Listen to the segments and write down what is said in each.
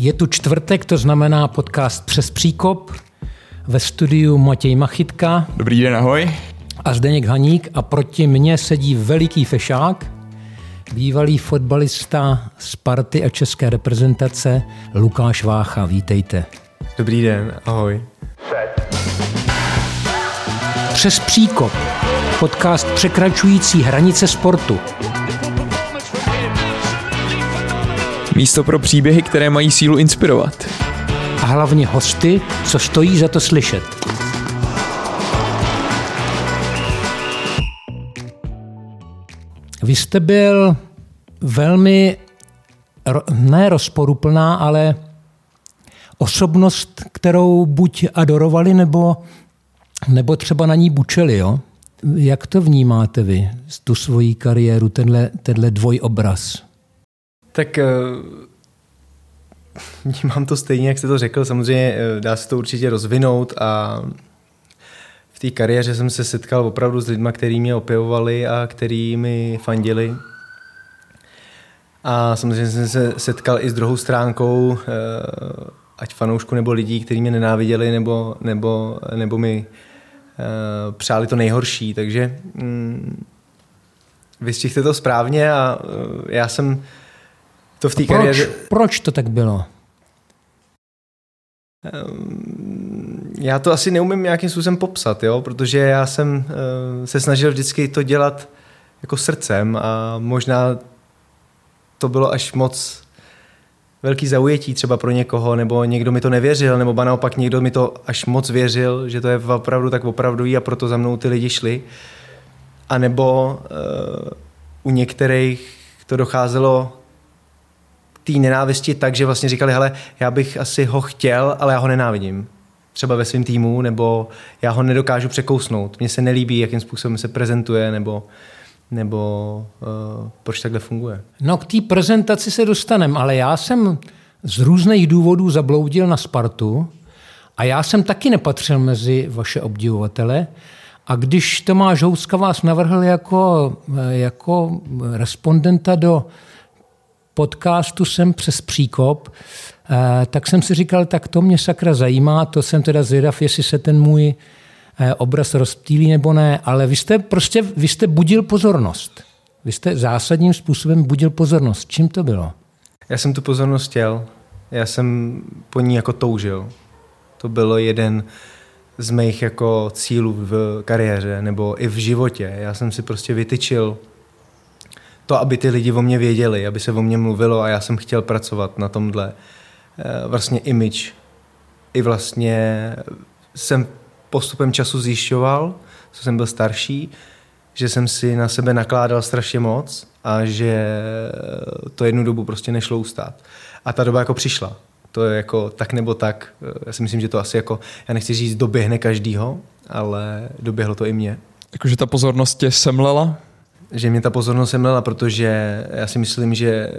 Je tu čtvrtek, to znamená podcast Přes příkop. Ve studiu Matěj Machytka. Dobrý den, ahoj. A Zdeněk Haník a proti mně sedí veliký fešák, bývalý fotbalista Sparty a české reprezentace Lukáš Vácha. Vítejte. Dobrý den, ahoj. Přes příkop. Podcast překračující hranice sportu. Místo pro příběhy, které mají sílu inspirovat. A hlavně hosty, co stojí za to slyšet. Vy jste byl velmi, ne rozporuplná, ale osobnost, kterou buď adorovali, nebo, nebo třeba na ní bučeli. Jo? Jak to vnímáte vy, tu svoji kariéru, tenhle, tenhle dvojobraz? Tak vnímám to stejně, jak jste to řekl. Samozřejmě eh, dá se to určitě rozvinout a v té kariéře jsem se setkal opravdu s lidmi, kteří mě opěvovali a kteří mi fandili. A samozřejmě jsem se setkal i s druhou stránkou, eh, ať fanoušku nebo lidí, kteří mě nenáviděli nebo, nebo, nebo mi eh, přáli to nejhorší. Takže mm, vystichte to správně a já jsem to v té kariéře... Proč to tak bylo? Ehm, já to asi neumím nějakým způsobem popsat, jo? protože já jsem eh, se snažil vždycky to dělat jako srdcem a možná to bylo až moc velký zaujetí třeba pro někoho, nebo někdo mi to nevěřil, nebo ba naopak někdo mi to až moc věřil, že to je opravdu tak opravdový a proto za mnou ty lidi šli. A nebo uh, u některých to docházelo té nenávisti tak, že vlastně říkali, hele, já bych asi ho chtěl, ale já ho nenávidím. Třeba ve svém týmu, nebo já ho nedokážu překousnout. Mně se nelíbí, jakým způsobem se prezentuje, nebo, nebo uh, proč takhle funguje. No k té prezentaci se dostaneme, ale já jsem z různých důvodů zabloudil na Spartu a já jsem taky nepatřil mezi vaše obdivovatele. A když Tomáš Houska vás navrhl jako, eh, jako respondenta do podcastu jsem přes příkop, eh, tak jsem si říkal, tak to mě sakra zajímá, to jsem teda zvědav, jestli se ten můj eh, obraz rozptýlí nebo ne, ale vy jste prostě, vy jste budil pozornost. Vy jste zásadním způsobem budil pozornost. Čím to bylo? Já jsem tu pozornost chtěl. Já jsem po ní jako toužil. To bylo jeden z mých jako cílů v kariéře nebo i v životě. Já jsem si prostě vytyčil to, aby ty lidi o mě věděli, aby se o mě mluvilo a já jsem chtěl pracovat na tomhle eh, vlastně image. I vlastně jsem postupem času zjišťoval, co jsem byl starší, že jsem si na sebe nakládal strašně moc a že to jednu dobu prostě nešlo ustát. A ta doba jako přišla. To je jako tak nebo tak. Já si myslím, že to asi jako, já nechci říct, doběhne každýho, ale doběhlo to i mě. Jakože ta pozornost tě semlela? Že mě ta pozornost semlela, protože já si myslím, že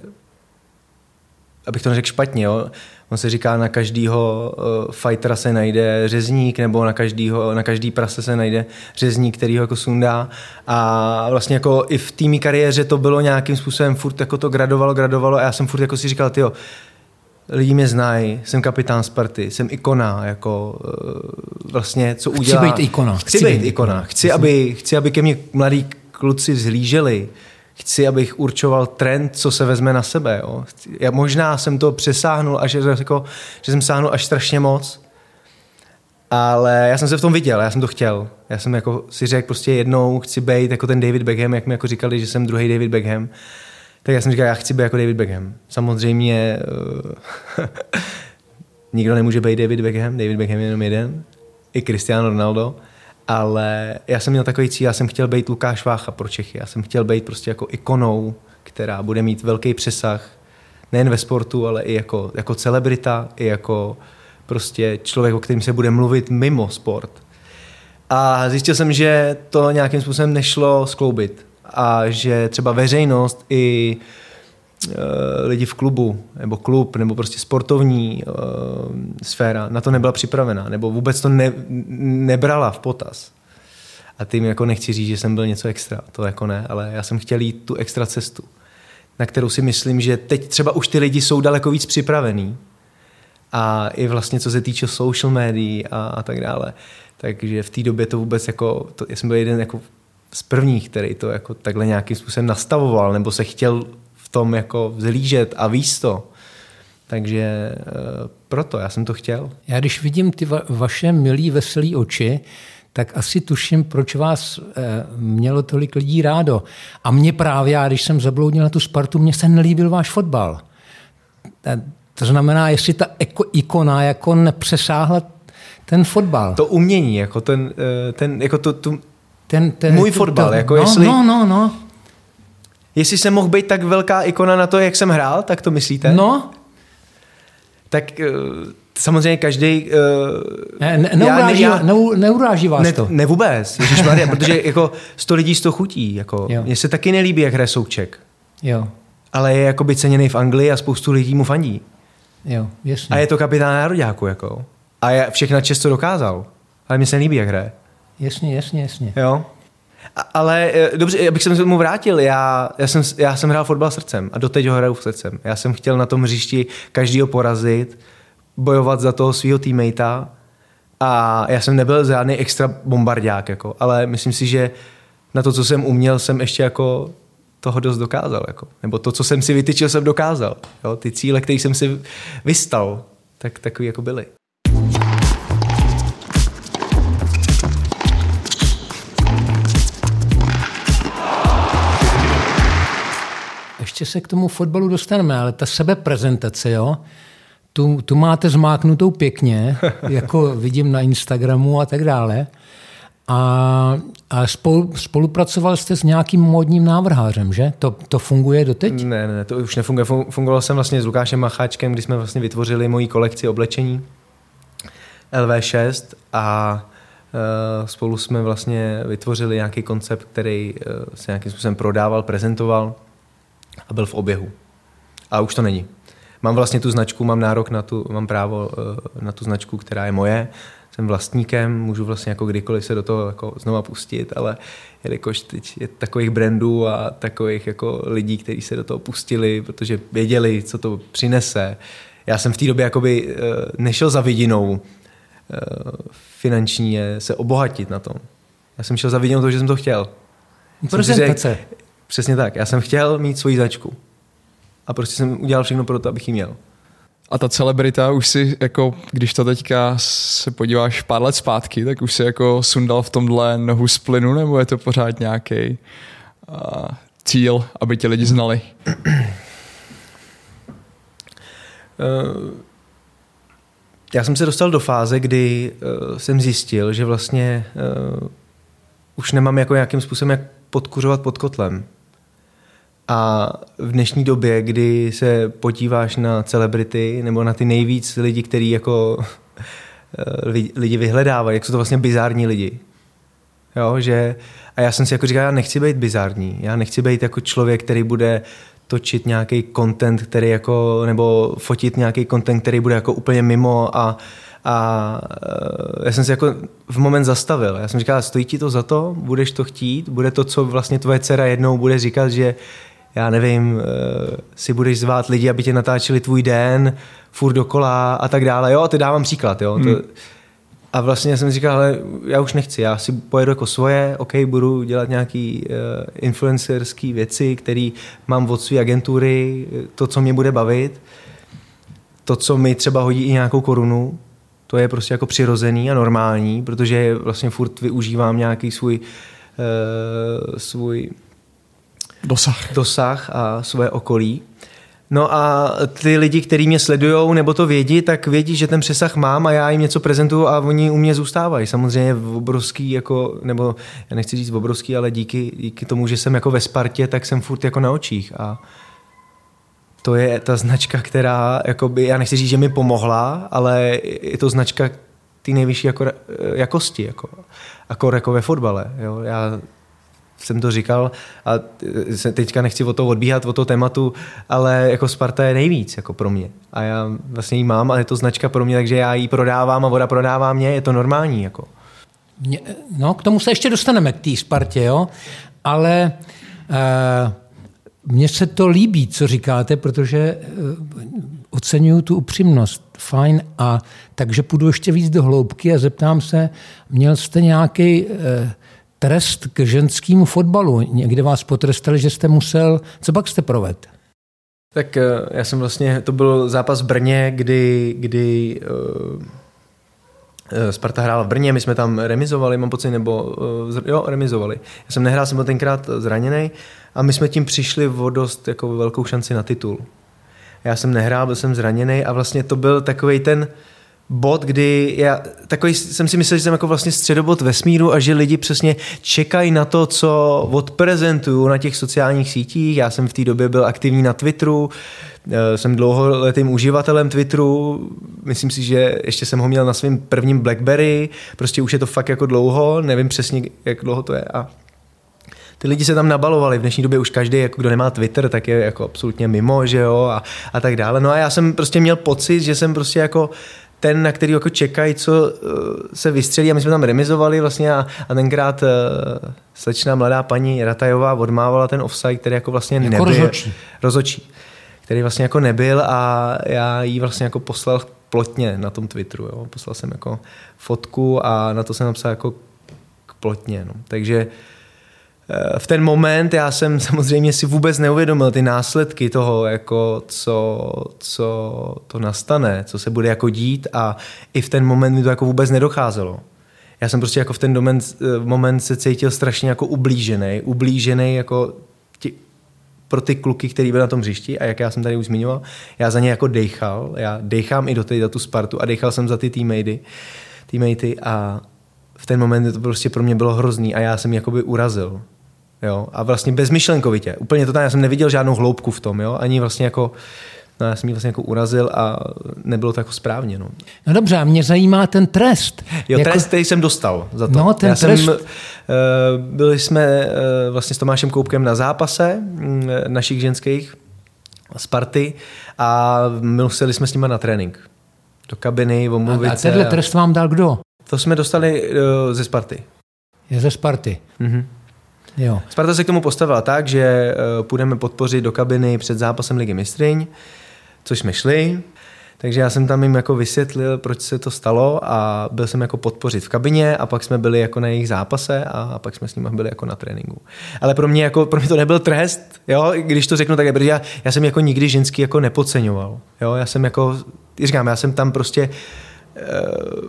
abych to neřekl špatně, jo, on se říká, na každýho uh, fightera se najde řezník, nebo na, každýho, na každý prase se najde řezník, který ho jako sundá. A vlastně jako i v týmí kariéře to bylo nějakým způsobem furt jako to gradovalo, gradovalo a já jsem furt jako si říkal, tyjo, lidi mě znají, jsem kapitán Sparty, jsem ikona, jako uh, vlastně co udělá. Chci být ikona. Chci, chci být ikona. Chci, aby, chci, aby ke mně mladý kluci vzhlíželi. Chci, abych určoval trend, co se vezme na sebe. Jo. Já možná jsem to přesáhnul, až jako, že jsem sáhnul až strašně moc, ale já jsem se v tom viděl, já jsem to chtěl. Já jsem jako si řekl prostě jednou, chci být jako ten David Beckham, jak mi jako říkali, že jsem druhý David Beckham. Tak já jsem říkal, já chci být jako David Beckham. Samozřejmě uh, nikdo nemůže být David Beckham, David Beckham je jenom jeden. I Cristiano Ronaldo ale já jsem měl takový cíl, já jsem chtěl být Lukáš Vácha pro Čechy, já jsem chtěl být prostě jako ikonou, která bude mít velký přesah, nejen ve sportu, ale i jako, jako celebrita, i jako prostě člověk, o kterým se bude mluvit mimo sport. A zjistil jsem, že to nějakým způsobem nešlo skloubit a že třeba veřejnost i Eh, lidi v klubu, nebo klub, nebo prostě sportovní uh, sféra na to nebyla připravená, nebo vůbec to ne, nebrala v potaz. A tím jako nechci říct, že jsem byl něco extra, to jako ne, ale já jsem chtěl jít tu extra cestu, na kterou si myslím, že teď třeba už ty lidi jsou daleko víc připravení a i vlastně co se týče social médií a, a tak dále. Takže v té době to vůbec jako, to, já jsem byl jeden jako z prvních, který to jako takhle nějakým způsobem nastavoval, nebo se chtěl v tom jako vzlížet a víc to. Takže e, proto já jsem to chtěl. Já když vidím ty va- vaše milý, veselý oči, tak asi tuším, proč vás e, mělo tolik lidí rádo. A mě právě, já když jsem zabloudil na tu Spartu, mně se nelíbil váš fotbal. E, to znamená, jestli ta eko, ikona jako nepřesáhla ten fotbal. To umění, jako ten, ten jako to, tu, ten, ten, můj fotbal, jako no, jestli... No, no, no. Jestli jsem mohl být tak velká ikona na to, jak jsem hrál, tak to myslíte? No. Tak uh, samozřejmě každý. Uh, ne, ne, neuráží, já, ne, neuráží vás ne, to? Ne vůbec, Maria, protože jako sto lidí sto chutí. Jako. Mně se taky nelíbí, jak hraje Souček. Jo. Ale je jako by ceněný v Anglii a spoustu lidí mu fandí. Jo, jasně. A je to kapitán nároďáku, jako. A je všechna čest to dokázal. Ale mně se nelíbí, jak hraje. Jasně, jasně, jasně. Jo. Ale dobře, abych se mu vrátil, já, já, jsem, já jsem hrál fotbal srdcem a doteď ho hraju srdcem. Já jsem chtěl na tom hřišti každýho porazit, bojovat za toho svého teammatea a já jsem nebyl žádný extra bombardák, jako, ale myslím si, že na to, co jsem uměl, jsem ještě jako toho dost dokázal. Jako. Nebo to, co jsem si vytyčil, jsem dokázal. Jo? Ty cíle, které jsem si vystal, tak takový jako byly. Ještě se k tomu fotbalu dostaneme, ale ta sebeprezentace, jo, tu, tu máte zmáknutou pěkně, jako vidím na Instagramu a tak dále. A, a spolu, spolupracoval jste s nějakým módním návrhářem, že? To, to funguje doteď? Ne, ne, to už nefunguje. Fungoval jsem vlastně s Lukášem Macháčkem, kdy jsme vlastně vytvořili moji kolekci oblečení LV6 a uh, spolu jsme vlastně vytvořili nějaký koncept, který uh, se nějakým způsobem prodával, prezentoval a byl v oběhu. A už to není. Mám vlastně tu značku, mám nárok na tu, mám právo uh, na tu značku, která je moje, jsem vlastníkem, můžu vlastně jako kdykoliv se do toho jako znova pustit, ale jelikož teď je takových brandů a takových jako lidí, kteří se do toho pustili, protože věděli, co to přinese. Já jsem v té době jakoby uh, nešel za vidinou uh, finančně se obohatit na tom. Já jsem šel za vidinou to, že jsem to chtěl. Prezentace. Přesně tak. Já jsem chtěl mít svoji značku. A prostě jsem udělal všechno pro to, abych ji měl. A ta celebrita už si, jako, když to teďka se podíváš pár let zpátky, tak už si jako sundal v tomhle nohu z plynu, nebo je to pořád nějaký uh, cíl, aby tě lidi znali? Uh, já jsem se dostal do fáze, kdy uh, jsem zjistil, že vlastně uh, už nemám jako nějakým způsobem jak podkuřovat pod kotlem. A v dnešní době, kdy se podíváš na celebrity nebo na ty nejvíc lidi, který jako lidi vyhledávají, jak jsou to vlastně bizární lidi. Jo, že, a já jsem si jako říkal, já nechci být bizární, já nechci být jako člověk, který bude točit nějaký content, který jako, nebo fotit nějaký content, který bude jako úplně mimo a, a já jsem si jako v moment zastavil. Já jsem říkal, stojí ti to za to, budeš to chtít, bude to, co vlastně tvoje dcera jednou bude říkat, že já nevím, si budeš zvát lidi, aby tě natáčeli tvůj den, furt dokola a tak dále. Jo, ty dávám příklad. Jo. Hmm. To, a vlastně jsem říkal, ale já už nechci, já si pojedu jako svoje, OK, budu dělat nějaký uh, influencerský věci, které mám od své agentury, to, co mě bude bavit, to, co mi třeba hodí i nějakou korunu, to je prostě jako přirozený a normální, protože vlastně furt využívám nějaký svůj, uh, svůj dosah. dosah a svoje okolí. No a ty lidi, kteří mě sledují nebo to vědí, tak vědí, že ten přesah mám a já jim něco prezentuju a oni u mě zůstávají. Samozřejmě v obrovský, jako, nebo já nechci říct obrovský, ale díky, díky tomu, že jsem jako ve Spartě, tak jsem furt jako na očích a to je ta značka, která, jakoby, já nechci říct, že mi pomohla, ale je to značka té nejvyšší jako, jakosti, jako, jako, jako ve fotbale. Jo. Já jsem to říkal a teďka nechci o to odbíhat, o to tématu, ale jako Sparta je nejvíc jako pro mě. A já vlastně ji mám a je to značka pro mě, takže já ji prodávám a voda prodává mě, je to normální. Jako. No, k tomu se ještě dostaneme, k té Spartě, jo. Ale uh, mně se to líbí, co říkáte, protože eh, oceňuju tu upřímnost. Fajn. A takže půjdu ještě víc do hloubky a zeptám se, měl jste nějaký eh, trest k ženskému fotbalu? Někde vás potrestali, že jste musel... Co pak jste proved? Tak eh, já jsem vlastně, to byl zápas v Brně, kdy, kdy uh, Sparta hrála v Brně, my jsme tam remizovali, mám pocit, nebo uh, jo, remizovali. Já jsem nehrál, jsem byl tenkrát zraněný a my jsme tím přišli o dost jako velkou šanci na titul. Já jsem nehrál, byl jsem zraněný a vlastně to byl takový ten bod, kdy já takový jsem si myslel, že jsem jako vlastně středobod vesmíru a že lidi přesně čekají na to, co odprezentuju na těch sociálních sítích. Já jsem v té době byl aktivní na Twitteru, eh, jsem dlouholetým uživatelem Twitteru, myslím si, že ještě jsem ho měl na svém prvním Blackberry, prostě už je to fakt jako dlouho, nevím přesně, jak dlouho to je a ty lidi se tam nabalovali. V dnešní době už každý, jako kdo nemá Twitter, tak je jako absolutně mimo, že jo, a, a tak dále. No a já jsem prostě měl pocit, že jsem prostě jako ten, na který jako čekají, co uh, se vystřelí a my jsme tam remizovali vlastně a, a tenkrát uh, slečná mladá paní Ratajová odmávala ten offside, který jako vlastně jako nebyl. Rozočí. Který vlastně jako nebyl a já jí vlastně jako poslal plotně na tom Twitteru. Jo. Poslal jsem jako fotku a na to jsem napsal jako plotně. No. Takže uh, v ten moment já jsem samozřejmě si vůbec neuvědomil ty následky toho, jako co, co to nastane, co se bude jako dít a i v ten moment mi to jako vůbec nedocházelo. Já jsem prostě jako v ten moment, moment se cítil strašně jako ublížený, ublížený jako ti, pro ty kluky, který byli na tom hřišti a jak já jsem tady už zmiňoval, já za ně jako dejchal, já dejchám i do té, za tu Spartu a dejchal jsem za ty teammatey, teammatey a v ten moment to prostě pro mě bylo hrozný a já jsem jakoby urazil. Jo? A vlastně bezmyšlenkovitě. Úplně to tam, já jsem neviděl žádnou hloubku v tom, jo? ani vlastně jako No, já jsem ji vlastně jako urazil a nebylo to jako správně. No, no dobře, a mě zajímá ten trest. Jo, jako... trest, který jsem dostal za to. No, ten já trest... Jsem, uh, byli jsme uh, vlastně s Tomášem Koupkem na zápase uh, našich ženských Sparty a museli jsme s nimi na trénink. Do kabiny, omluvit A, a tenhle trest vám dal kdo? To jsme dostali uh, ze Sparty. Je ze Sparty. Mm-hmm. Jo. Sparta se k tomu postavila tak, že eh, půjdeme podpořit do kabiny před zápasem Ligy mistryň, což jsme šli. Takže já jsem tam jim jako vysvětlil, proč se to stalo a byl jsem jako podpořit v kabině a pak jsme byli jako na jejich zápase a pak jsme s nimi byli jako na tréninku. Ale pro mě, jako, pro mě to nebyl trest, jo? když to řeknu tak, protože já, já jsem jako nikdy ženský jako nepodceňoval. Jo? Já jsem jako, říkám, já jsem tam prostě uh,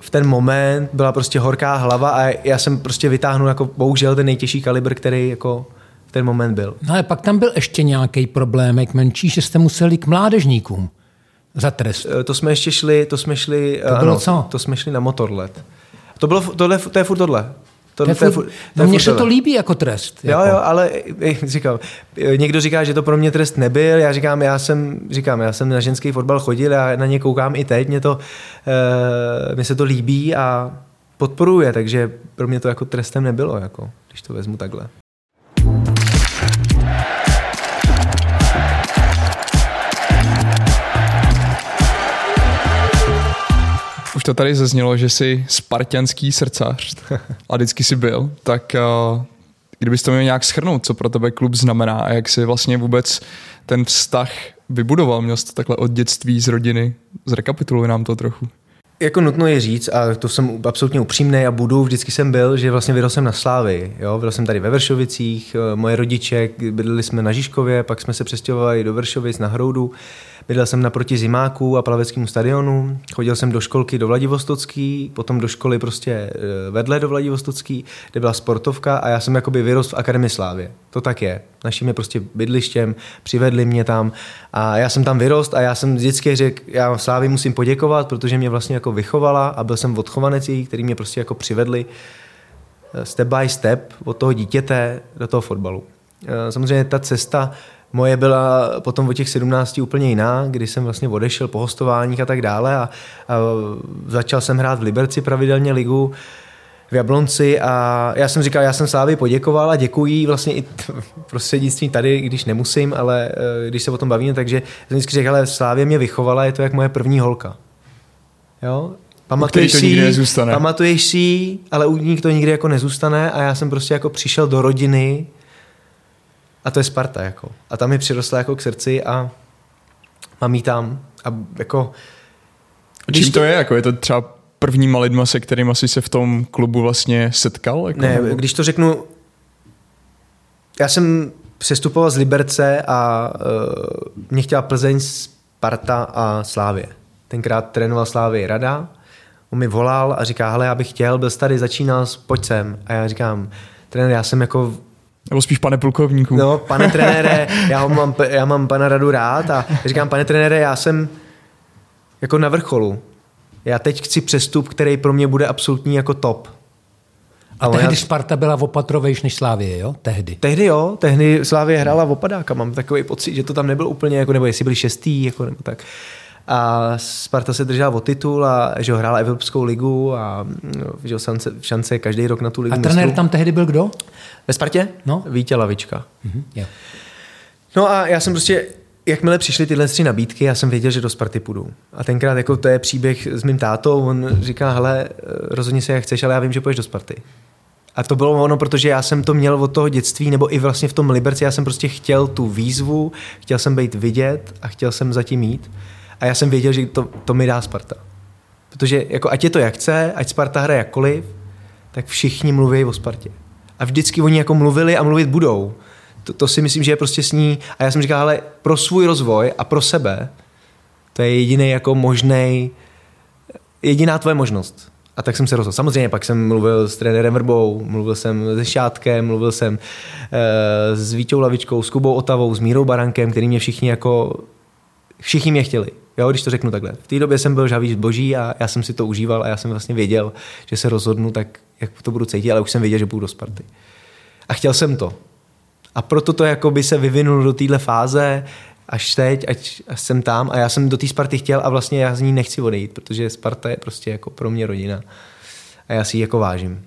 v ten moment byla prostě horká hlava a já jsem prostě vytáhnul jako bohužel ten nejtěžší kalibr, který jako v ten moment byl. No ale pak tam byl ještě nějaký problémek menší, že jste museli k mládežníkům za trest. Eh, to jsme ještě šli, to jsme šli, to bylo ano, co? To jsme šli na motorlet. To, bylo, tohle, to je furt tohle. To, to, je to, je no mně se to líbí jako trest. Jo, jako. jo, ale říkám, někdo říká, že to pro mě trest nebyl, já říkám, já jsem, říkám, já jsem na ženský fotbal chodil, já na ně koukám i teď, mě to, uh, mě se to líbí a podporuje, takže pro mě to jako trestem nebylo, jako, když to vezmu takhle. Už to tady zaznělo, že jsi spartianský srdcař a vždycky jsi byl, tak uh, kdybys to měl nějak schrnout, co pro tebe klub znamená a jak si vlastně vůbec ten vztah vybudoval, měl jsi to takhle od dětství z rodiny, zrekapituluj nám to trochu. Jako nutno je říct, a to jsem absolutně upřímný a budu, vždycky jsem byl, že vlastně vyrostl jsem na Slávy. Jo? Vyrostl jsem tady ve Vršovicích, eh, moje rodiče, bydleli jsme na Žižkově, pak jsme se přestěhovali do Vršovic na Hroudu. Bydlel jsem naproti Zimáku a Plaveckému stadionu, chodil jsem do školky do Vladivostocký, potom do školy prostě e, vedle do Vladivostocký, kde byla sportovka a já jsem jakoby vyrost v Akademii Slávě. To tak je. Naším je prostě bydlištěm, přivedli mě tam a já jsem tam vyrost a já jsem vždycky řekl, já Slávy musím poděkovat, protože mě vlastně jako vychovala a byl jsem odchovanec jí, který mě prostě jako přivedli e, step by step od toho dítěte do toho fotbalu. E, samozřejmě ta cesta Moje byla potom o těch 17 úplně jiná, kdy jsem vlastně odešel po hostováních a tak dále a, a začal jsem hrát v Liberci pravidelně ligu v Jablonci a já jsem říkal, já jsem Slávy poděkoval a děkuji vlastně i prostřednictvím tady, když nemusím, ale eh, když se o tom bavíme, takže jsem vždycky řekl, ale Slávě mě vychovala, je to jak moje první holka. Jo? Pamatuješ si, pamatuješ si, ale u ní to nikdy jako nezůstane a já jsem prostě jako přišel do rodiny, A to je Sparta. Jako. A tam mi přirostla jako k srdci a mám jí tam. A jako, a čím to je? Jako je to třeba prvníma lidma, se kterým asi se v tom klubu vlastně setkal? Jako, ne, nebo? když to řeknu, já jsem přestupoval z Liberce a uh, mě chtěla Plzeň, Sparta a Slávě. Tenkrát trénoval Slávě Rada, on mi volal a říká, hele, já bych chtěl, byl tady, začínal, pojď sem. A já říkám, trenér, já jsem jako nebo spíš pane plukovníku. No, pane trenére, já, ho mám, já mám pana Radu rád a říkám, pane trenére, já jsem jako na vrcholu. Já teď chci přestup, který pro mě bude absolutní jako top. A, a tehdy já... Sparta byla v opatrovejš než Slávě, jo? Tehdy. Tehdy jo, tehdy Slávě hrála v opadáka. Mám takový pocit, že to tam nebyl úplně, jako, nebo jestli byli šestý, jako, nebo tak. A Sparta se držela o titul a že hrála Evropskou ligu a no, že šance, šance každý rok na tu ligu. A trenér mistrů. tam tehdy byl kdo? Ve Spartě? No. Vítě Lavička. Mm-hmm, yeah. No a já jsem prostě jakmile přišly tyhle tři nabídky, já jsem věděl, že do Sparty půjdu. A tenkrát jako to je příběh s mým tátou, on říká, hele, rozhodně se jak chceš, ale já vím, že půjdeš do Sparty. A to bylo ono, protože já jsem to měl od toho dětství, nebo i vlastně v tom Liberci, já jsem prostě chtěl tu výzvu, chtěl jsem být vidět a chtěl jsem zatím mít. A já jsem věděl, že to, to mi dá Sparta. Protože jako ať je to jak chce, ať Sparta hraje jakkoliv, tak všichni mluví o Spartě. A vždycky oni jako mluvili a mluvit budou. To, to si myslím, že je prostě s ní. A já jsem říkal, ale pro svůj rozvoj a pro sebe, to je jediný jako možný, jediná tvoje možnost. A tak jsem se rozhodl. Samozřejmě pak jsem mluvil s trenérem Vrbou, mluvil jsem se Šátkem, mluvil jsem e, s Vítou Lavičkou, s Kubou Otavou, s Mírou Barankem, který mě všichni jako, všichni mě chtěli. Jo, když to řeknu takhle. V té době jsem byl žavý zboží a já jsem si to užíval a já jsem vlastně věděl, že se rozhodnu, tak jak to budu cítit, ale už jsem věděl, že půjdu do Sparty. A chtěl jsem to. A proto to jako by se vyvinulo do téhle fáze, až teď, ať, až jsem tam a já jsem do té Sparty chtěl a vlastně já z ní nechci odejít, protože Sparta je prostě jako pro mě rodina a já si ji jako vážím.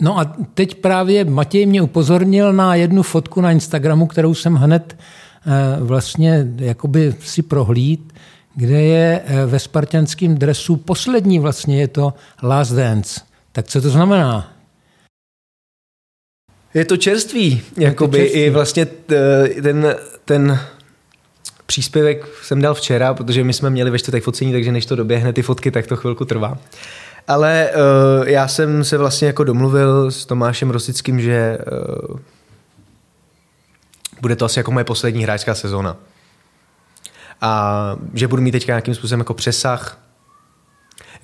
No a teď právě Matěj mě upozornil na jednu fotku na Instagramu, kterou jsem hned vlastně jakoby si prohlíd, kde je eh, ve spartianském dresu poslední vlastně je to Last Dance. Tak co to znamená? Je to čerství, jakoby to čerství. i vlastně ten, ten příspěvek jsem dal včera, protože my jsme měli ve čtvrtek focení, takže než to doběhne ty fotky, tak to chvilku trvá. Ale uh, já jsem se vlastně jako domluvil s Tomášem Rosickým, že uh, bude to asi jako moje poslední hráčská sezóna. A že budu mít teďka nějakým způsobem jako přesah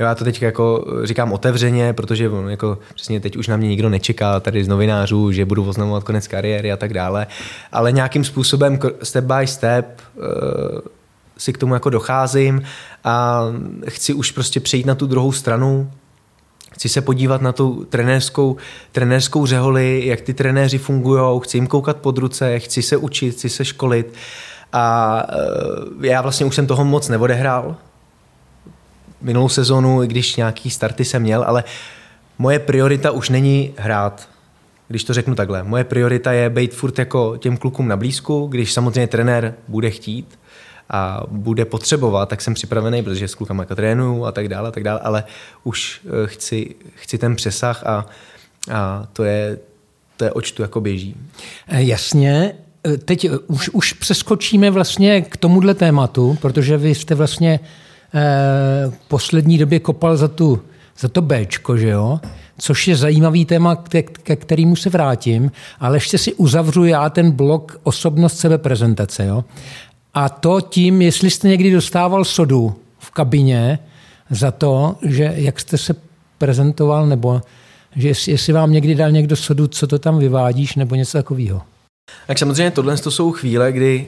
Jo, já to teď jako říkám otevřeně, protože jako přesně teď už na mě nikdo nečeká tady z novinářů, že budu oznamovat konec kariéry a tak dále, ale nějakým způsobem step by step uh, si k tomu jako docházím a chci už prostě přejít na tu druhou stranu, chci se podívat na tu trenérskou, trenérskou řeholi, jak ty trenéři fungují, chci jim koukat pod ruce, chci se učit, chci se školit a uh, já vlastně už jsem toho moc neodehrál, minulou sezonu, i když nějaký starty jsem měl, ale moje priorita už není hrát. Když to řeknu takhle. Moje priorita je být furt jako těm klukům na blízku, když samozřejmě trenér bude chtít a bude potřebovat, tak jsem připravený, protože s klukama trénuju a tak dále, a tak dále, ale už eh, chci, chci ten přesah a, a to je, to je očtu jako běží. Eh, jasně, eh, teď už, už přeskočíme vlastně k tomuhle tématu, protože vy jste vlastně Eh, poslední době kopal za, tu, za to Bčko, že jo? což je zajímavý téma, ke, ke kterému se vrátím, ale ještě si uzavřu já ten blok osobnost sebeprezentace. Jo? A to tím, jestli jste někdy dostával sodu v kabině za to, že jak jste se prezentoval, nebo že jestli, jestli vám někdy dal někdo sodu, co to tam vyvádíš, nebo něco takového. Tak samozřejmě tohle to jsou chvíle, kdy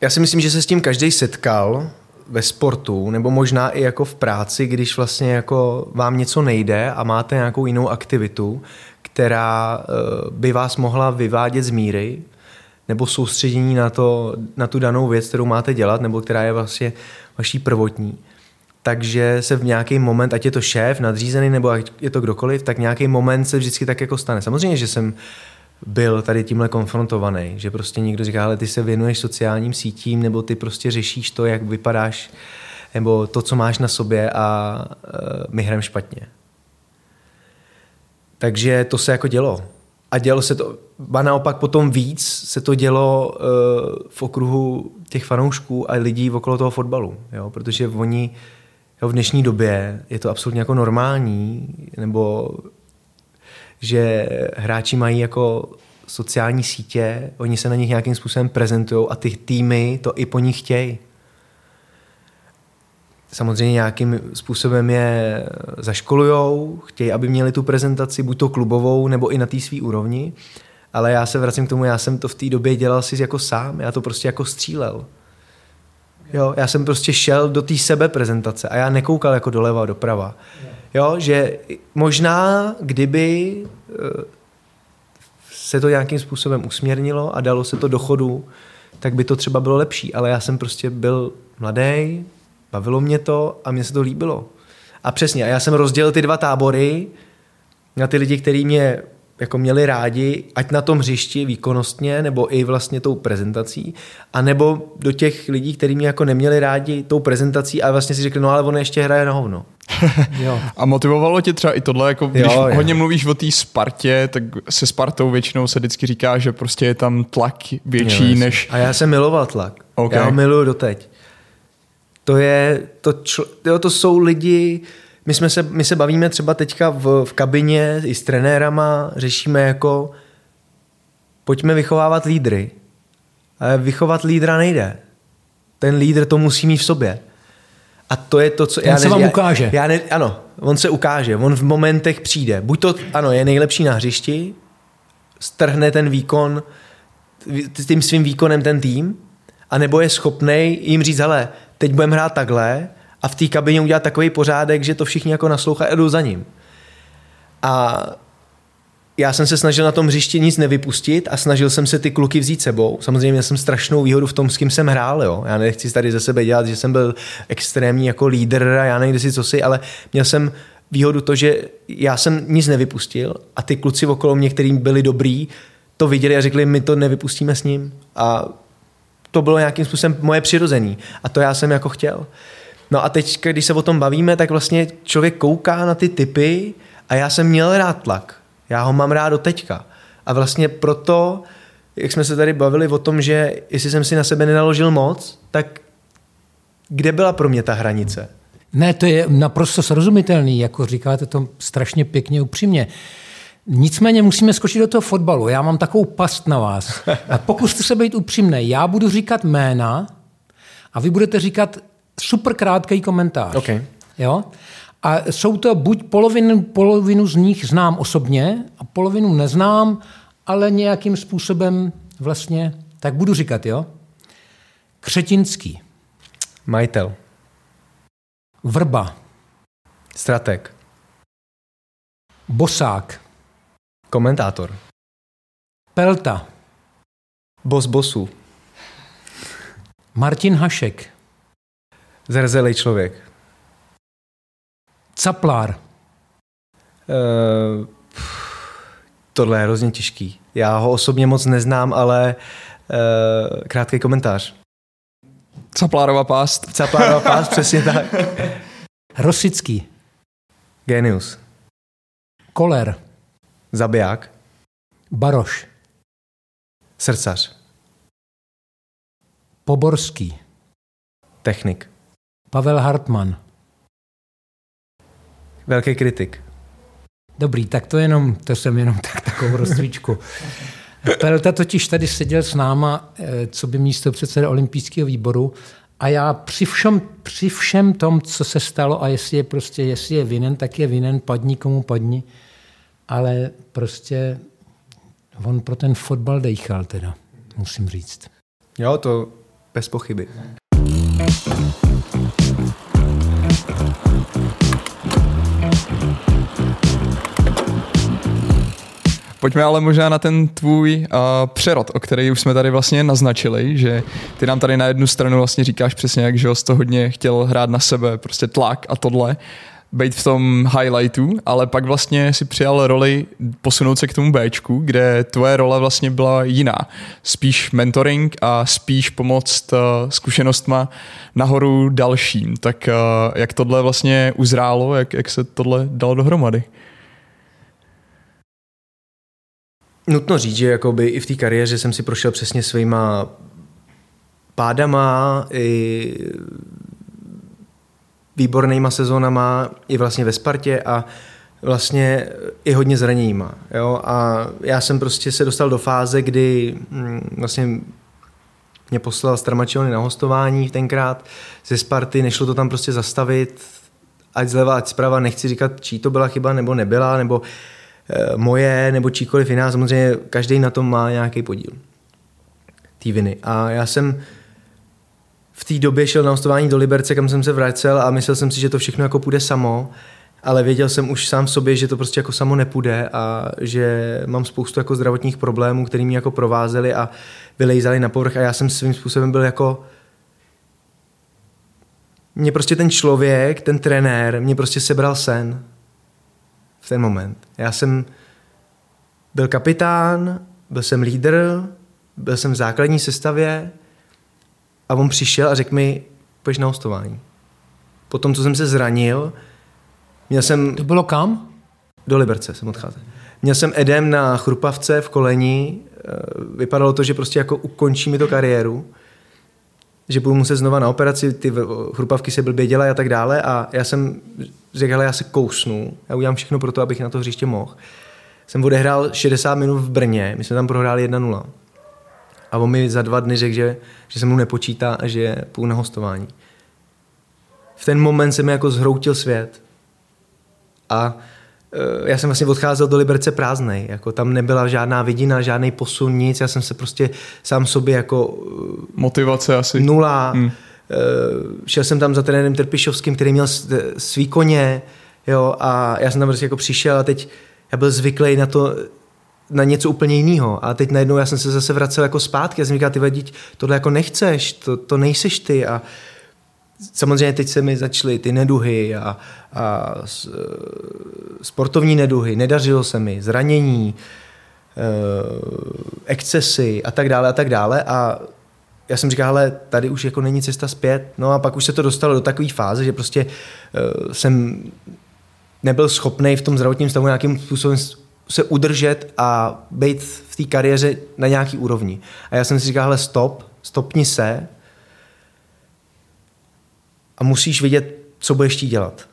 já si myslím, že se s tím každý setkal, ve sportu, nebo možná i jako v práci, když vlastně jako vám něco nejde a máte nějakou jinou aktivitu, která eh, by vás mohla vyvádět z míry, nebo soustředění na, to, na tu danou věc, kterou máte dělat, nebo která je vlastně vaší prvotní. Takže se v nějaký moment, ať je to šéf, nadřízený, nebo ať je to kdokoliv, tak nějaký moment se vždycky tak jako stane. Samozřejmě, že jsem byl tady tímhle konfrontovaný, že prostě někdo říká, ale ty se věnuješ sociálním sítím, nebo ty prostě řešíš to, jak vypadáš, nebo to, co máš na sobě a uh, my špatně. Takže to se jako dělo. A dělo se to, ba naopak potom víc se to dělo uh, v okruhu těch fanoušků a lidí okolo toho fotbalu, jo? protože oni jo, v dnešní době je to absolutně jako normální, nebo že hráči mají jako sociální sítě, oni se na nich nějakým způsobem prezentují a ty týmy to i po nich chtějí. Samozřejmě nějakým způsobem je zaškolujou, chtějí, aby měli tu prezentaci, buď to klubovou, nebo i na té své úrovni, ale já se vracím k tomu, já jsem to v té době dělal si jako sám, já to prostě jako střílel. Jo, já jsem prostě šel do té sebe prezentace a já nekoukal jako doleva a doprava. Jo, že možná, kdyby eh, se to nějakým způsobem usměrnilo a dalo se to do chodu, tak by to třeba bylo lepší. Ale já jsem prostě byl mladý, bavilo mě to a mně se to líbilo. A přesně, a já jsem rozdělil ty dva tábory na ty lidi, kteří mě jako měli rádi, ať na tom hřišti výkonnostně, nebo i vlastně tou prezentací, a nebo do těch lidí, kteří mě jako neměli rádi tou prezentací a vlastně si řekli, no ale on ještě hraje na hovno. jo. A motivovalo tě třeba i tohle, jako když jo, hodně jo. mluvíš o té Spartě, tak se Spartou většinou se vždycky říká, že prostě je tam tlak větší jo, než... A já jsem miloval tlak. Okay. Já ho miluju doteď. To je, to, čl... jo, to jsou lidi, my, jsme se, my se bavíme třeba teďka v, v kabině i s trenérama, řešíme jako pojďme vychovávat lídry. Ale vychovat lídra nejde. Ten lídr to musí mít v sobě. A to je to, co... Ten já se ne, vám já, ukáže. Já ne, ano, on se ukáže. On v momentech přijde. Buď to, ano, je nejlepší na hřišti, strhne ten výkon, tím svým výkonem ten tým, anebo je schopný jim říct, hele, teď budeme hrát takhle a v té kabině udělat takový pořádek, že to všichni jako naslouchají a jdou za ním. A já jsem se snažil na tom hřišti nic nevypustit a snažil jsem se ty kluky vzít sebou. Samozřejmě měl jsem strašnou výhodu v tom, s kým jsem hrál. Jo. Já nechci tady ze sebe dělat, že jsem byl extrémní jako lídr a já nejde si co si, ale měl jsem výhodu to, že já jsem nic nevypustil a ty kluci okolo mě, kterým byli dobrý, to viděli a řekli, my to nevypustíme s ním. A to bylo nějakým způsobem moje přirození. A to já jsem jako chtěl. No a teď, když se o tom bavíme, tak vlastně člověk kouká na ty typy a já jsem měl rád tlak. Já ho mám rád do teďka. A vlastně proto, jak jsme se tady bavili o tom, že jestli jsem si na sebe nenaložil moc, tak kde byla pro mě ta hranice? Ne, to je naprosto srozumitelný, jako říkáte to strašně pěkně upřímně. Nicméně musíme skočit do toho fotbalu. Já mám takovou past na vás. A pokuste se být upřímný. Já budu říkat jména a vy budete říkat super krátký komentář. Okay. Jo? A jsou to buď polovinu, polovinu z nich znám osobně a polovinu neznám, ale nějakým způsobem vlastně, tak budu říkat, jo? Křetinský. Majitel. Vrba. Strateg. Bosák. Komentátor. Pelta. Bos bosu. Martin Hašek. Zrzelej člověk. Caplár. Uh, tohle je hrozně těžký. Já ho osobně moc neznám, ale uh, krátký komentář. Caplárova pást. Caplárova pást, přesně tak. Rosický. Genius. Koler. Zabiják. Baroš. Srdcař. Poborský. Technik. Pavel Hartmann. Velký kritik. Dobrý, tak to jenom, to jsem jenom tak takovou rozcvičku. Pelta totiž tady seděl s náma, eh, co by místo předseda olympijského výboru a já při všem, při všem tom, co se stalo a jestli je prostě, jestli je vinen, tak je vinen, padni komu padni, ale prostě on pro ten fotbal dejchal teda, musím říct. Jo, to bez pochyby. Pojďme ale možná na ten tvůj uh, přerod, o který už jsme tady vlastně naznačili, že ty nám tady na jednu stranu vlastně říkáš přesně, jak že jsi to hodně chtěl hrát na sebe, prostě tlak a tohle, být v tom highlightu, ale pak vlastně si přijal roli posunout se k tomu Bčku, kde tvoje role vlastně byla jiná. Spíš mentoring a spíš pomoct uh, zkušenostma nahoru dalším. Tak uh, jak tohle vlastně uzrálo, jak, jak se tohle dalo dohromady? nutno říct, že jakoby i v té kariéře jsem si prošel přesně svýma pádama, i výbornýma sezónama, i vlastně ve Spartě a vlastně i hodně zraněníma. Jo? A já jsem prostě se dostal do fáze, kdy mm, vlastně mě poslal Stramačiony na hostování tenkrát ze Sparty, nešlo to tam prostě zastavit, ať zleva, ať zprava, nechci říkat, čí to byla chyba nebo nebyla, nebo e, moje, nebo číkoliv jiná, samozřejmě každý na tom má nějaký podíl té viny. A já jsem v té době šel na hostování do Liberce, kam jsem se vracel a myslel jsem si, že to všechno jako půjde samo, ale věděl jsem už sám v sobě, že to prostě jako samo nepůjde a že mám spoustu jako zdravotních problémů, které mě jako provázely a vylejzali na povrch a já jsem svým způsobem byl jako mě prostě ten člověk, ten trenér, mě prostě sebral sen v ten moment. Já jsem byl kapitán, byl jsem lídr, byl jsem v základní sestavě a on přišel a řekl mi, pojď na hostování. Potom, co jsem se zranil, měl jsem... To bylo kam? Do Liberce jsem odcházel. Měl jsem edem na chrupavce v koleni, eh, vypadalo to, že prostě jako ukončí mi to kariéru, že budu muset znova na operaci, ty chrupavky se blbě dělají a tak dále a já jsem řekl, ale já se kousnu, já udělám všechno pro to, abych na to hřiště mohl. Jsem odehrál 60 minut v Brně, my jsme tam prohráli 1-0. A on mi za dva dny řekl, že, že se mu nepočítá a že půjdu na hostování. V ten moment se mi jako zhroutil svět. A e, já jsem vlastně odcházel do Liberce prázdnej. Jako tam nebyla žádná vidina, žádný posun, nic. Já jsem se prostě sám sobě jako... E, Motivace asi. Nula. Hmm. Šel jsem tam za trenérem Trpišovským, který měl svý koně, jo, a já jsem tam prostě jako přišel a teď já byl zvyklý na to, na něco úplně jiného. A teď najednou já jsem se zase vracel jako zpátky. Já jsem říkal, ty vedíť, tohle jako nechceš, to, to nejseš ty. A samozřejmě teď se mi začaly ty neduhy a, a sportovní neduhy, nedařilo se mi, zranění, eh, excesy a tak dále a tak dále. A já jsem říkal, ale tady už jako není cesta zpět. No a pak už se to dostalo do takové fáze, že prostě uh, jsem nebyl schopný v tom zdravotním stavu nějakým způsobem se udržet a být v té kariéře na nějaký úrovni. A já jsem si říkal, hele, stop, stopni se a musíš vědět, co budeš chtít dělat.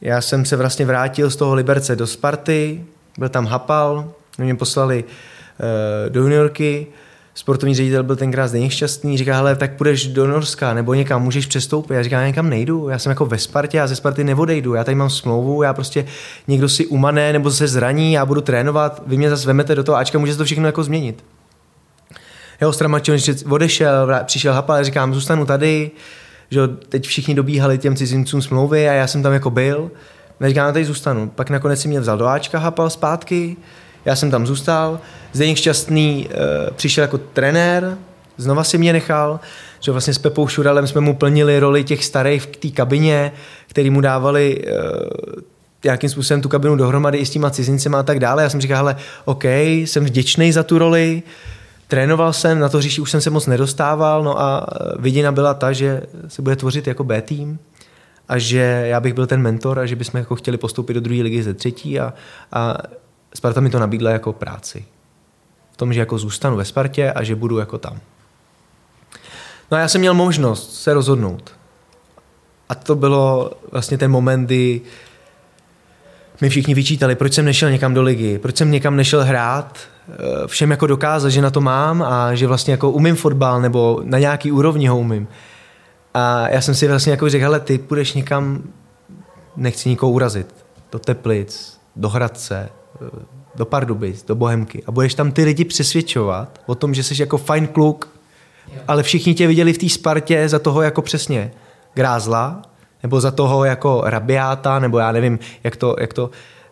Já jsem se vlastně vrátil z toho Liberce do Sparty, byl tam Hapal, mě poslali uh, do juniorky, sportovní ředitel byl tenkrát Zdeněk šťastný, říká, hele, tak půjdeš do Norska nebo někam, můžeš přestoupit. Já říkám, já někam nejdu, já jsem jako ve Spartě, já ze Sparty neodejdu, já tady mám smlouvu, já prostě někdo si umane nebo se zraní, já budu trénovat, vy mě zase vemete do toho Ačka, může se to všechno jako změnit. Jo, Stramačon odešel, přišel Hapal, říkám, zůstanu tady, že teď všichni dobíhali těm cizincům smlouvy a já jsem tam jako byl. Já říkám, tady zůstanu. Pak nakonec si mě vzal do Ačka, Hapal zpátky, já jsem tam zůstal. Zdeněk Šťastný e, přišel jako trenér, znova si mě nechal, že vlastně s Pepou Šuralem jsme mu plnili roli těch starých v té kabině, který mu dávali e, nějakým způsobem tu kabinu dohromady i s těma cizincema a tak dále. Já jsem říkal, hele, OK, jsem vděčný za tu roli, trénoval jsem, na to říši už jsem se moc nedostával, no a vidina byla ta, že se bude tvořit jako B tým a že já bych byl ten mentor a že bychom jako chtěli postoupit do druhé ligy ze třetí a, a Sparta mi to nabídla jako práci. V tom, že jako zůstanu ve Spartě a že budu jako tam. No a já jsem měl možnost se rozhodnout. A to bylo vlastně ten moment, kdy mi všichni vyčítali, proč jsem nešel někam do ligy, proč jsem někam nešel hrát, eh, všem jako dokázat, že na to mám a že vlastně jako umím fotbal nebo na nějaký úrovni ho umím. A já jsem si vlastně jako řekl, hele, ty půjdeš někam, nechci nikoho urazit, do Teplic, do Hradce, do Pardubic, do Bohemky a budeš tam ty lidi přesvědčovat o tom, že jsi jako fajn kluk, ale všichni tě viděli v té Spartě za toho jako přesně grázla, nebo za toho jako rabiáta, nebo já nevím, jak to, jak to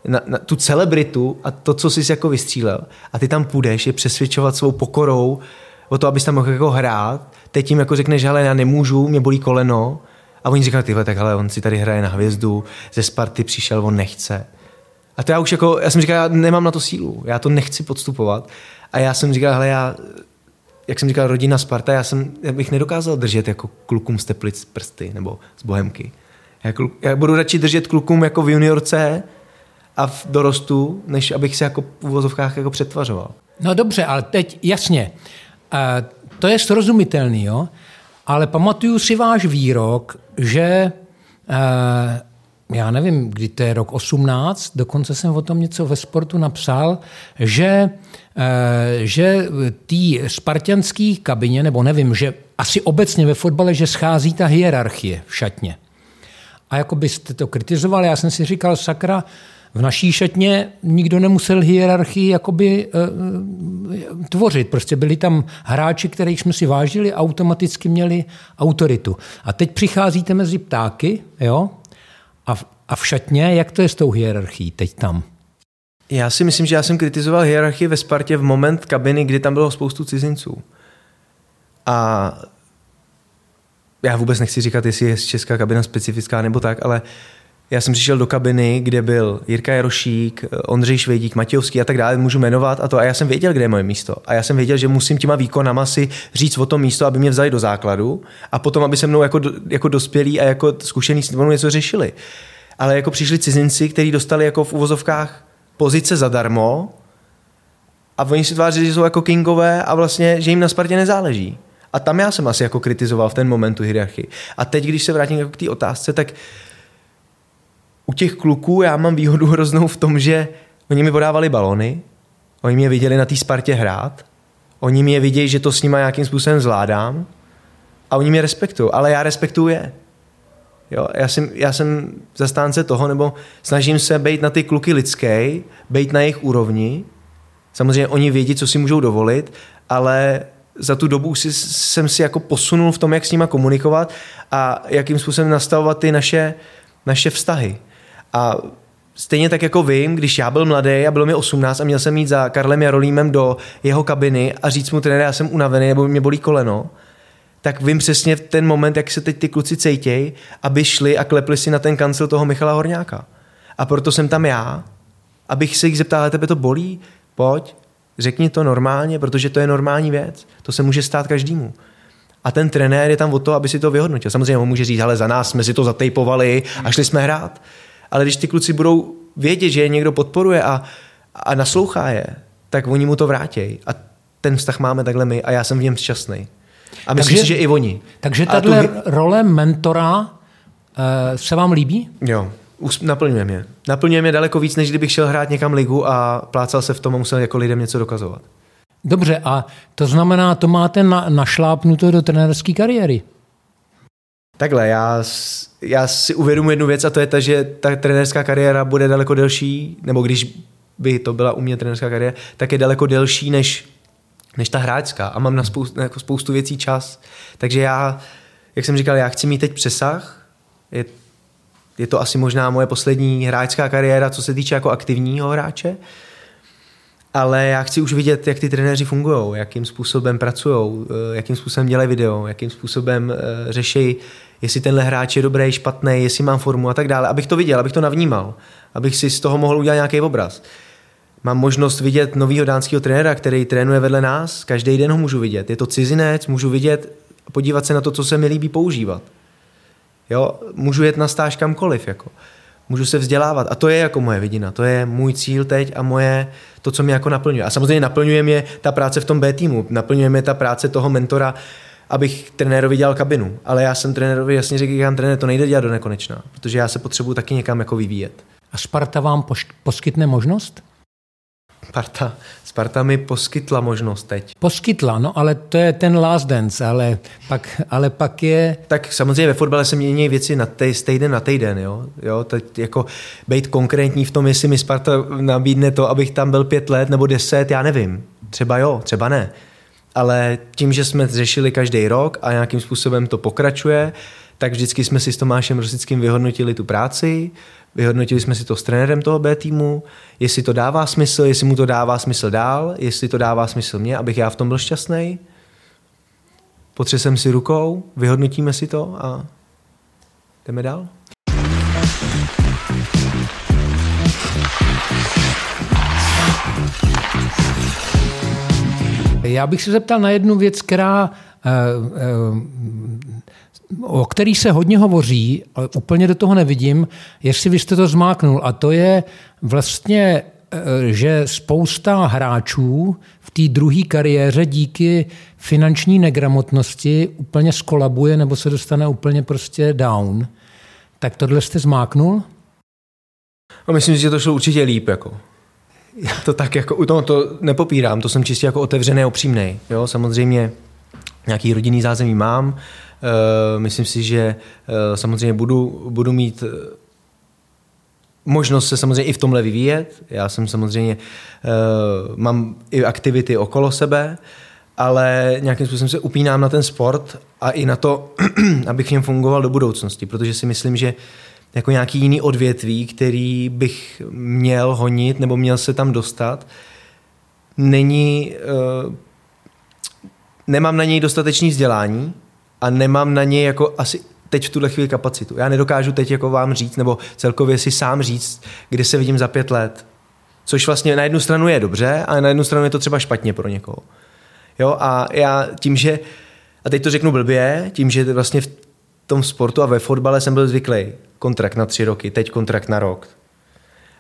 na, na tu celebritu a to, co jsi jako vystřílel. A ty tam půjdeš je přesvědčovat svou pokorou o to, abys tam mohl jako hrát. Teď tím jako řekneš, hele, já nemůžu, mě bolí koleno. A oni říkají, tyhle, tak hele, on si tady hraje na hvězdu, ze Sparty přišel, on nechce. A to já už jako, já jsem říkal, já nemám na to sílu, já to nechci podstupovat. A já jsem říkal, hele, já, jak jsem říkal, rodina Sparta, já, jsem, já bych nedokázal držet jako klukům z Teplic prsty nebo z Bohemky. Já, kluk, já budu radši držet klukům jako v juniorce a v dorostu, než abych se jako v uvozovkách jako přetvařoval. No dobře, ale teď jasně, uh, to je srozumitelný, jo? ale pamatuju si váš výrok, že uh, já nevím, kdy to je rok 18, dokonce jsem o tom něco ve sportu napsal, že, že tý spartianský kabině, nebo nevím, že asi obecně ve fotbale, že schází ta hierarchie v šatně. A jako byste to kritizovali, já jsem si říkal, sakra, v naší šatně nikdo nemusel hierarchii jakoby e, tvořit. Prostě byli tam hráči, kterých jsme si vážili automaticky měli autoritu. A teď přicházíte mezi ptáky, jo? A v, a v šatně, jak to je s tou hierarchií teď tam? Já si myslím, že já jsem kritizoval hierarchii ve Spartě v moment kabiny, kdy tam bylo spoustu cizinců. A já vůbec nechci říkat, jestli je česká kabina specifická nebo tak, ale já jsem přišel do kabiny, kde byl Jirka Jarošík, Ondřej Švejdík, Matějovský a tak dále, můžu jmenovat a to. A já jsem věděl, kde je moje místo. A já jsem věděl, že musím těma výkonama si říct o tom místo, aby mě vzali do základu a potom, aby se mnou jako, jako dospělí a jako zkušený s něco řešili. Ale jako přišli cizinci, kteří dostali jako v uvozovkách pozice zadarmo a oni si tváří, že jsou jako kingové a vlastně, že jim na Spartě nezáleží. A tam já jsem asi jako kritizoval v ten moment tu hierarchii. A teď, když se vrátím jako k té otázce, tak u těch kluků já mám výhodu hroznou v tom, že oni mi podávali balony, oni mě viděli na té Spartě hrát, oni mě vidějí, že to s nimi nějakým způsobem zvládám a oni mě respektují, ale já respektuju je. Jo, já, jsem, já jsem zastánce toho, nebo snažím se být na ty kluky lidské, být na jejich úrovni. Samozřejmě oni vědí, co si můžou dovolit, ale za tu dobu si, jsem si jako posunul v tom, jak s nima komunikovat a jakým způsobem nastavovat ty naše, naše vztahy. A stejně tak jako vím, když já byl mladý a bylo mi 18 a měl jsem jít za Karlem Jarolímem do jeho kabiny a říct mu trenér, já jsem unavený nebo mě bolí koleno, tak vím přesně v ten moment, jak se teď ty kluci cejtějí, aby šli a klepli si na ten kancel toho Michala Horňáka. A proto jsem tam já, abych se jich zeptal, ale tebe to bolí? Pojď, řekni to normálně, protože to je normální věc. To se může stát každému. A ten trenér je tam o to, aby si to vyhodnotil. Samozřejmě on může říct, ale za nás jsme si to zatejpovali a šli jsme hrát. Ale když ty kluci budou vědět, že je někdo podporuje a, a naslouchá je, tak oni mu to vrátí. A ten vztah máme takhle my a já jsem v něm šťastný. A myslím takže, si, že i oni. Takže tahle tu... role mentora uh, se vám líbí? Jo, naplňuje mě. Naplňuje mě daleko víc, než kdybych šel hrát někam ligu a plácal se v tom a musel jako lidem něco dokazovat. Dobře, a to znamená, to máte na, našlápnuto do trenérské kariéry? Takhle, já, já si uvědomuji jednu věc a to je ta, že ta trenérská kariéra bude daleko delší, nebo když by to byla u mě trenérská kariéra, tak je daleko delší než, než ta hráčská a mám na spoustu, jako spoustu věcí čas. Takže já, jak jsem říkal, já chci mít teď přesah, je, je to asi možná moje poslední hráčská kariéra, co se týče jako aktivního hráče, ale já chci už vidět, jak ty trenéři fungují, jakým způsobem pracují, eh, jakým způsobem dělají video, jakým způsobem eh, řeší, jestli tenhle hráč je dobrý, špatný, jestli mám formu a tak dále, abych to viděl, abych to navnímal, abych si z toho mohl udělat nějaký obraz. Mám možnost vidět nového dánského trenéra, který trénuje vedle nás, každý den ho můžu vidět. Je to cizinec, můžu vidět, podívat se na to, co se mi líbí používat. Jo, můžu jet na stáž kamkoliv. Jako můžu se vzdělávat. A to je jako moje vidina, to je můj cíl teď a moje, to, co mě jako naplňuje. A samozřejmě naplňuje mě ta práce v tom B týmu, naplňuje mě ta práce toho mentora, abych trenérovi dělal kabinu. Ale já jsem trenérovi jasně řekl, že trenér, to nejde dělat do nekonečna, protože já se potřebuji taky někam jako vyvíjet. A Sparta vám poskytne možnost? Sparta, Sparta mi poskytla možnost teď. Poskytla, no ale to je ten last dance, ale pak, ale pak je... Tak samozřejmě ve fotbale se mění věci na tej, z týden na týden, jo. jo teď jako být konkrétní v tom, jestli mi Sparta nabídne to, abych tam byl pět let nebo deset, já nevím. Třeba jo, třeba ne. Ale tím, že jsme řešili každý rok a nějakým způsobem to pokračuje, tak vždycky jsme si s Tomášem Rosickým vyhodnotili tu práci, Vyhodnotili jsme si to s trenérem toho B týmu, jestli to dává smysl, jestli mu to dává smysl dál, jestli to dává smysl mě, abych já v tom byl šťastný. Potřesem si rukou, vyhodnotíme si to a jdeme dál. Já bych se zeptal na jednu věc, která o který se hodně hovoří, ale úplně do toho nevidím, jestli vy jste to zmáknul. A to je vlastně, eh, že spousta hráčů v té druhé kariéře díky finanční negramotnosti úplně skolabuje nebo se dostane úplně prostě down. Tak tohle jste zmáknul? No, myslím si, že to šlo určitě líp. Jako. Já to tak jako, no, to nepopírám, to jsem čistě jako otevřený a upřímný. Jo, samozřejmě nějaký rodinný zázemí mám, uh, myslím si, že uh, samozřejmě budu, budu mít uh, možnost se samozřejmě i v tomhle vyvíjet. Já jsem samozřejmě, mám i aktivity okolo sebe, ale nějakým způsobem se upínám na ten sport a i na to, abych v něm fungoval do budoucnosti, protože si myslím, že jako nějaký jiný odvětví, který bych měl honit nebo měl se tam dostat, není, nemám na něj dostatečný vzdělání a nemám na něj jako asi teď v tuhle chvíli kapacitu. Já nedokážu teď jako vám říct, nebo celkově si sám říct, kde se vidím za pět let. Což vlastně na jednu stranu je dobře, ale na jednu stranu je to třeba špatně pro někoho. Jo, a já tím, že, a teď to řeknu blbě, tím, že vlastně v tom sportu a ve fotbale jsem byl zvyklý kontrakt na tři roky, teď kontrakt na rok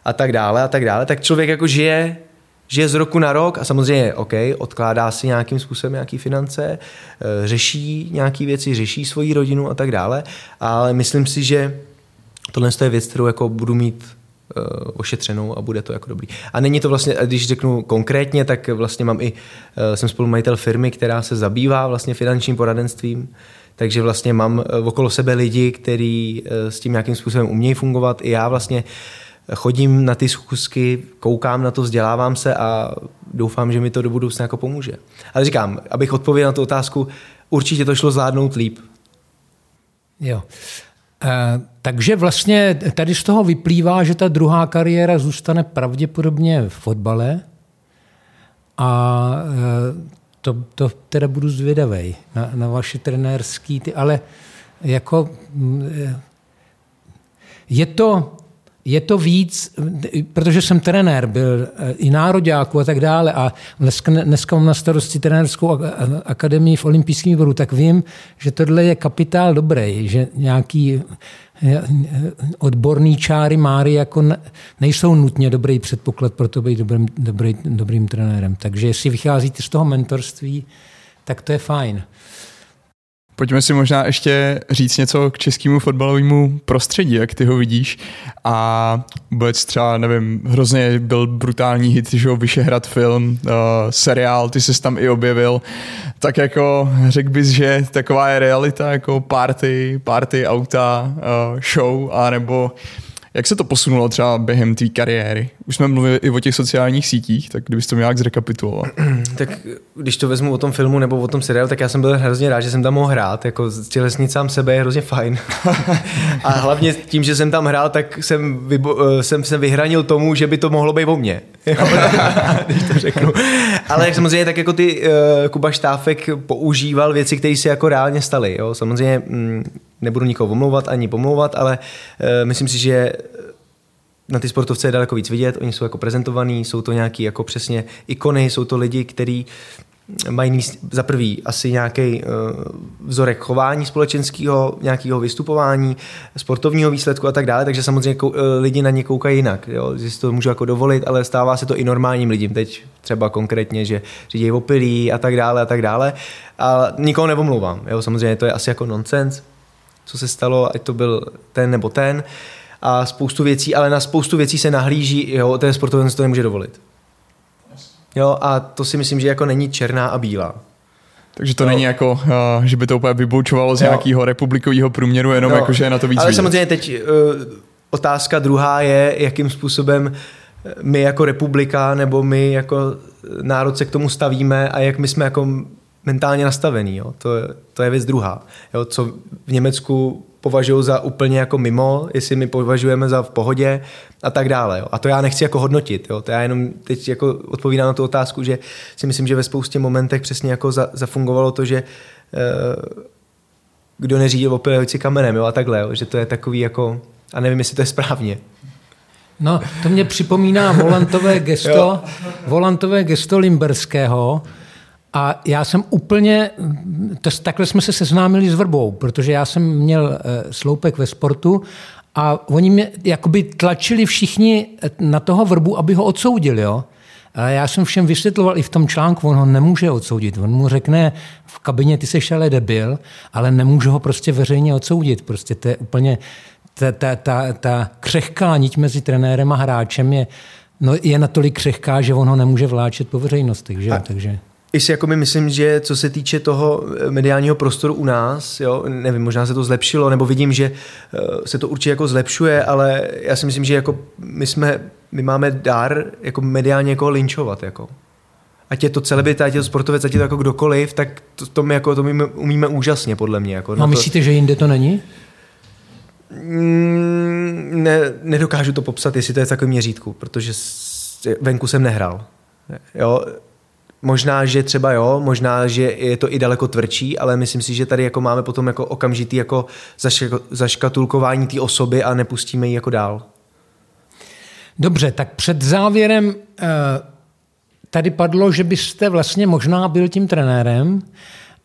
a tak dále a tak dále, tak člověk jako žije, žije z roku na rok a samozřejmě, OK, odkládá si nějakým způsobem nějaký finance, eh, řeší nějaké věci, řeší svoji rodinu a tak dále, ale myslím si, že tohle je věc, kterou jako budu mít uh, ošetřenou a bude to jako dobrý. A není to vlastně, když řeknu konkrétně, tak vlastně mám i, uh, jsem spolumajitel firmy, která se zabývá vlastně finančním poradenstvím, takže vlastně mám uh, okolo sebe lidi, kteří uh, s tím nějakým způsobem umějí fungovat. I já vlastně chodím na ty schůzky, koukám na to, vzdělávám se a doufám, že mi to do budoucna jako pomůže. Ale říkám, abych odpověděl na tu otázku, určitě to šlo zvládnout líp. Jo. Eh, takže vlastně tady z toho vyplývá, že ta druhá kariéra zůstane pravděpodobně v fotbale a eh, to, to teda budu zvědavej na, na vaše trenérský, ty, ale jako mm, eh, je to, je to víc, protože jsem trenér, byl i nároďáků a tak dále a dneska, dneska mám na starosti trenérskou akademii v olympijském výboru, tak vím, že tohle je kapitál dobrý, že nějaký odborný čáry Máry jako nejsou nutně dobrý předpoklad pro to být dobrým, dobrý, dobrým trenérem. Takže jestli vycházíte z toho mentorství, tak to je fajn. Pojďme si možná ještě říct něco k českému fotbalovému prostředí, jak ty ho vidíš. A vůbec třeba, nevím, hrozně byl brutální hit, že ho Vyšehrad film, uh, seriál, ty jsi tam i objevil. Tak jako řekl bys, že taková je realita, jako party, party, auta, uh, show, anebo jak se to posunulo třeba během té kariéry? Už jsme mluvili i o těch sociálních sítích, tak kdybys to nějak zrekapituloval. tak když to vezmu o tom filmu nebo o tom seriálu, tak já jsem byl hrozně rád, že jsem tam mohl hrát. Jako tělesnit sám sebe je hrozně fajn. a hlavně tím, že jsem tam hrál, tak jsem, vybo- jsem se vyhranil tomu, že by to mohlo být o mně. když to řeknu. Ale jak samozřejmě tak jako ty uh, Kuba Štáfek používal věci, které se jako reálně staly. Jo? Samozřejmě mm, nebudu nikoho omlouvat ani pomlouvat, ale uh, myslím si, že na ty sportovce je daleko víc vidět, oni jsou jako prezentovaní, jsou to nějaký jako přesně ikony, jsou to lidi, kteří mají za prvý asi nějaký uh, vzorek chování společenského, nějakého vystupování, sportovního výsledku a tak dále, takže samozřejmě kou, uh, lidi na ně koukají jinak, jo? že si to můžu jako dovolit, ale stává se to i normálním lidem, teď třeba konkrétně, že řídějí opilí a tak dále a tak dále a nikoho nevomlouvám, jo? samozřejmě to je asi jako nonsens, co se stalo, ať to byl ten nebo ten a spoustu věcí, ale na spoustu věcí se nahlíží, jo, ten sportovec to nemůže dovolit. Jo, a to si myslím, že jako není černá a bílá. Takže to no. není jako, uh, že by to úplně vyboučovalo z jo. nějakého republikového průměru, jenom no. jako, že je na to víc Ale vidět. samozřejmě teď uh, otázka druhá je, jakým způsobem my jako republika nebo my jako národ se k tomu stavíme a jak my jsme jako mentálně nastavení. Jo? To, je, to je věc druhá. Jo? Co v Německu považují za úplně jako mimo, jestli my považujeme za v pohodě a tak dále. Jo. A to já nechci jako hodnotit. Jo. To já jenom teď jako odpovídám na tu otázku, že si myslím, že ve spoustě momentech přesně jako za, zafungovalo to, že uh, kdo neřídil opilujúci kamenem jo, a takhle, jo, že to je takový jako, a nevím, jestli to je správně. No, to mě připomíná volantové gesto, volantové gesto Limberského, A já jsem úplně, to, takhle jsme se seznámili s Vrbou, protože já jsem měl eh, sloupek ve sportu a oni mě jakoby tlačili všichni na toho Vrbu, aby ho odsoudili. Jo? A já jsem všem vysvětloval i v tom článku, on ho nemůže odsoudit. On mu řekne v kabině, ty jsi ale debil, ale nemůže ho prostě veřejně odsoudit. Prostě to je úplně, ta, ta, ta, ta křehká niť mezi trenérem a hráčem je, no, je natolik křehká, že on ho nemůže vláčet po veřejnosti. Že? A, Takže... I si jako my myslím, že co se týče toho eh, mediálního prostoru u nás, jo, nevím, možná se to zlepšilo, nebo vidím, že eh, se to určitě jako zlepšuje, ale já si myslím, že jako my jsme, my máme dar jako mediálně jako linčovat, jako. Ať je to celebrita, ať je to sportovec, ať je to jako kdokoliv, tak to, to my jako to umíme, umíme úžasně, podle mě. Jako, no, myslíte, že jinde to není? Mm, ne, nedokážu to popsat, jestli to je v takovém měřítku, protože venku jsem nehrál. Jo, Možná, že třeba jo, možná, že je to i daleko tvrdší, ale myslím si, že tady jako máme potom jako okamžitý jako zaškatulkování té osoby a nepustíme ji jako dál. Dobře, tak před závěrem eh, tady padlo, že byste vlastně možná byl tím trenérem,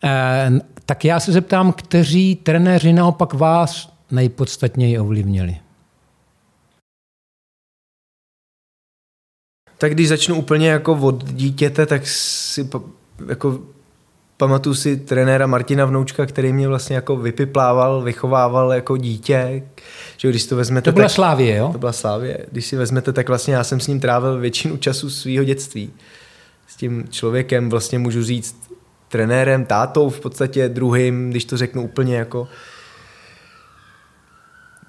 eh, tak já se zeptám, kteří trenéři naopak vás nejpodstatněji ovlivnili? Tak když začnu úplně jako od dítěte, tak si jako pamatuju si trenéra Martina Vnoučka, který mě vlastně jako vypiplával, vychovával jako dítě. Že když to vezmete... To byla tak, Slávě, jo? To byla Slávě. Když si vezmete, tak vlastně já jsem s ním trávil většinu času svého dětství. S tím člověkem vlastně můžu říct trenérem, tátou v podstatě druhým, když to řeknu úplně jako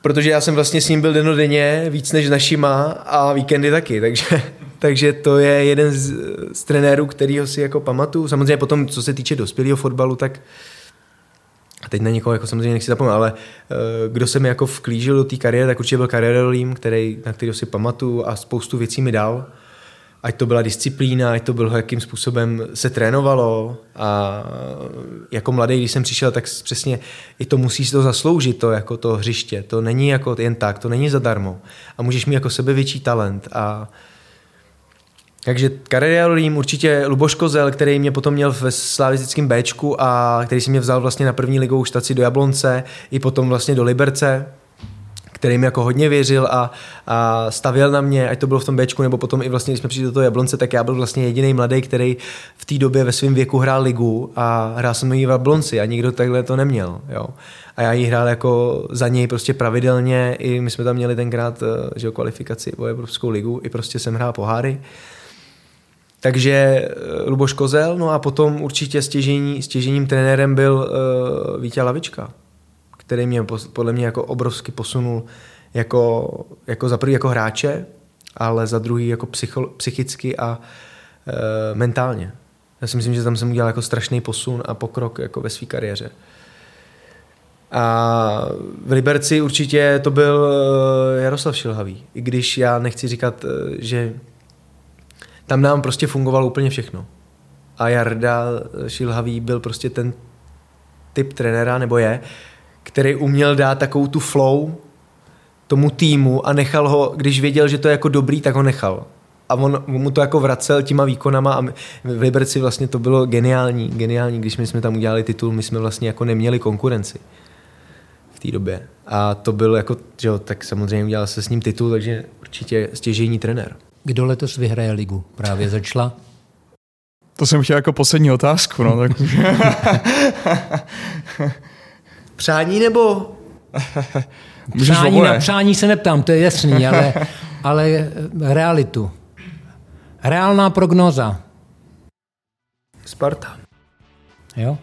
protože já jsem vlastně s ním byl denodenně víc než našima a víkendy taky, takže, takže to je jeden z, z trenérů, kterýho si jako pamatuju. Samozřejmě potom, co se týče dospělého fotbalu, tak a teď na někoho jako samozřejmě nechci zapomenout, ale uh, kdo se mi jako vklížil do té kariéry, tak určitě byl kariérolím, který, na kterého si pamatuju a spoustu věcí mi dal. Ať to byla disciplína, ať to bylo, jakým způsobem se trénovalo a jako mladý, když jsem přišel, tak přesně i to musíš to zasloužit, to jako to hřiště, to není jako jen tak, to není zadarmo. A můžeš mít jako sebevětší talent a takže kariérolím určitě Luboš Kozel, který mě potom měl ve slavistickém Bčku a který si mě vzal vlastně na první ligovou štaci do Jablonce i potom vlastně do Liberce, který mi jako hodně věřil a, a stavěl na mě, ať to bylo v tom Bčku, nebo potom i vlastně, když jsme přišli do toho Jablonce, tak já byl vlastně jediný mladý, který v té době ve svém věku hrál ligu a hrál jsem ji v Jablonci a nikdo takhle to neměl. Jo. A já ji hrál jako za něj prostě pravidelně, i my jsme tam měli tenkrát eh, že jo, kvalifikaci o Evropskou ligu, i prostě jsem hrál poháry. Takže eh, Luboš Kozel, no a potom určitě stěžení, stěžením trenérem byl uh, Vítě Lavička který mě podle mě jako obrovsky posunul jako, jako za prvý jako hráče, ale za druhý jako psycho, psychicky a e, mentálně. Já si myslím, že tam jsem udělal jako strašný posun a pokrok jako ve své kariéře. A v Liberci určitě to byl Jaroslav Šilhavý. I když já nechci říkat, že tam nám prostě fungovalo úplně všechno. A Jarda Šilhavý byl prostě ten typ trenéra, nebo je, který uměl dát takovou tu flow tomu týmu a nechal ho, když věděl, že to je jako dobrý, tak ho nechal. A on, mu to jako vracel těma výkonama a v Liberci vlastně to bylo geniální, geniální, když my jsme tam udělali titul, my jsme vlastně jako neměli konkurenci v té době. A to bylo jako, že jo, tak samozřejmě udělal se s ním titul, takže určitě stěžejní trenér. Kdo letos vyhraje ligu? Právě začala? To jsem chtěl jako poslední otázku, no tak Přání nebo? přání na přání se neptám, to je jasný, ale, ale realitu. Reálná prognoza. Sparta. Jo?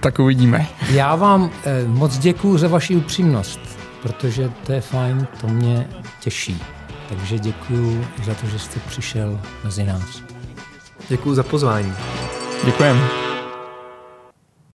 Tak uvidíme. Já vám eh, moc děkuji za vaši upřímnost, protože to je fajn, to mě těší. Takže děkuji za to, že jste přišel mezi nás. Děkuji za pozvání. Děkujeme.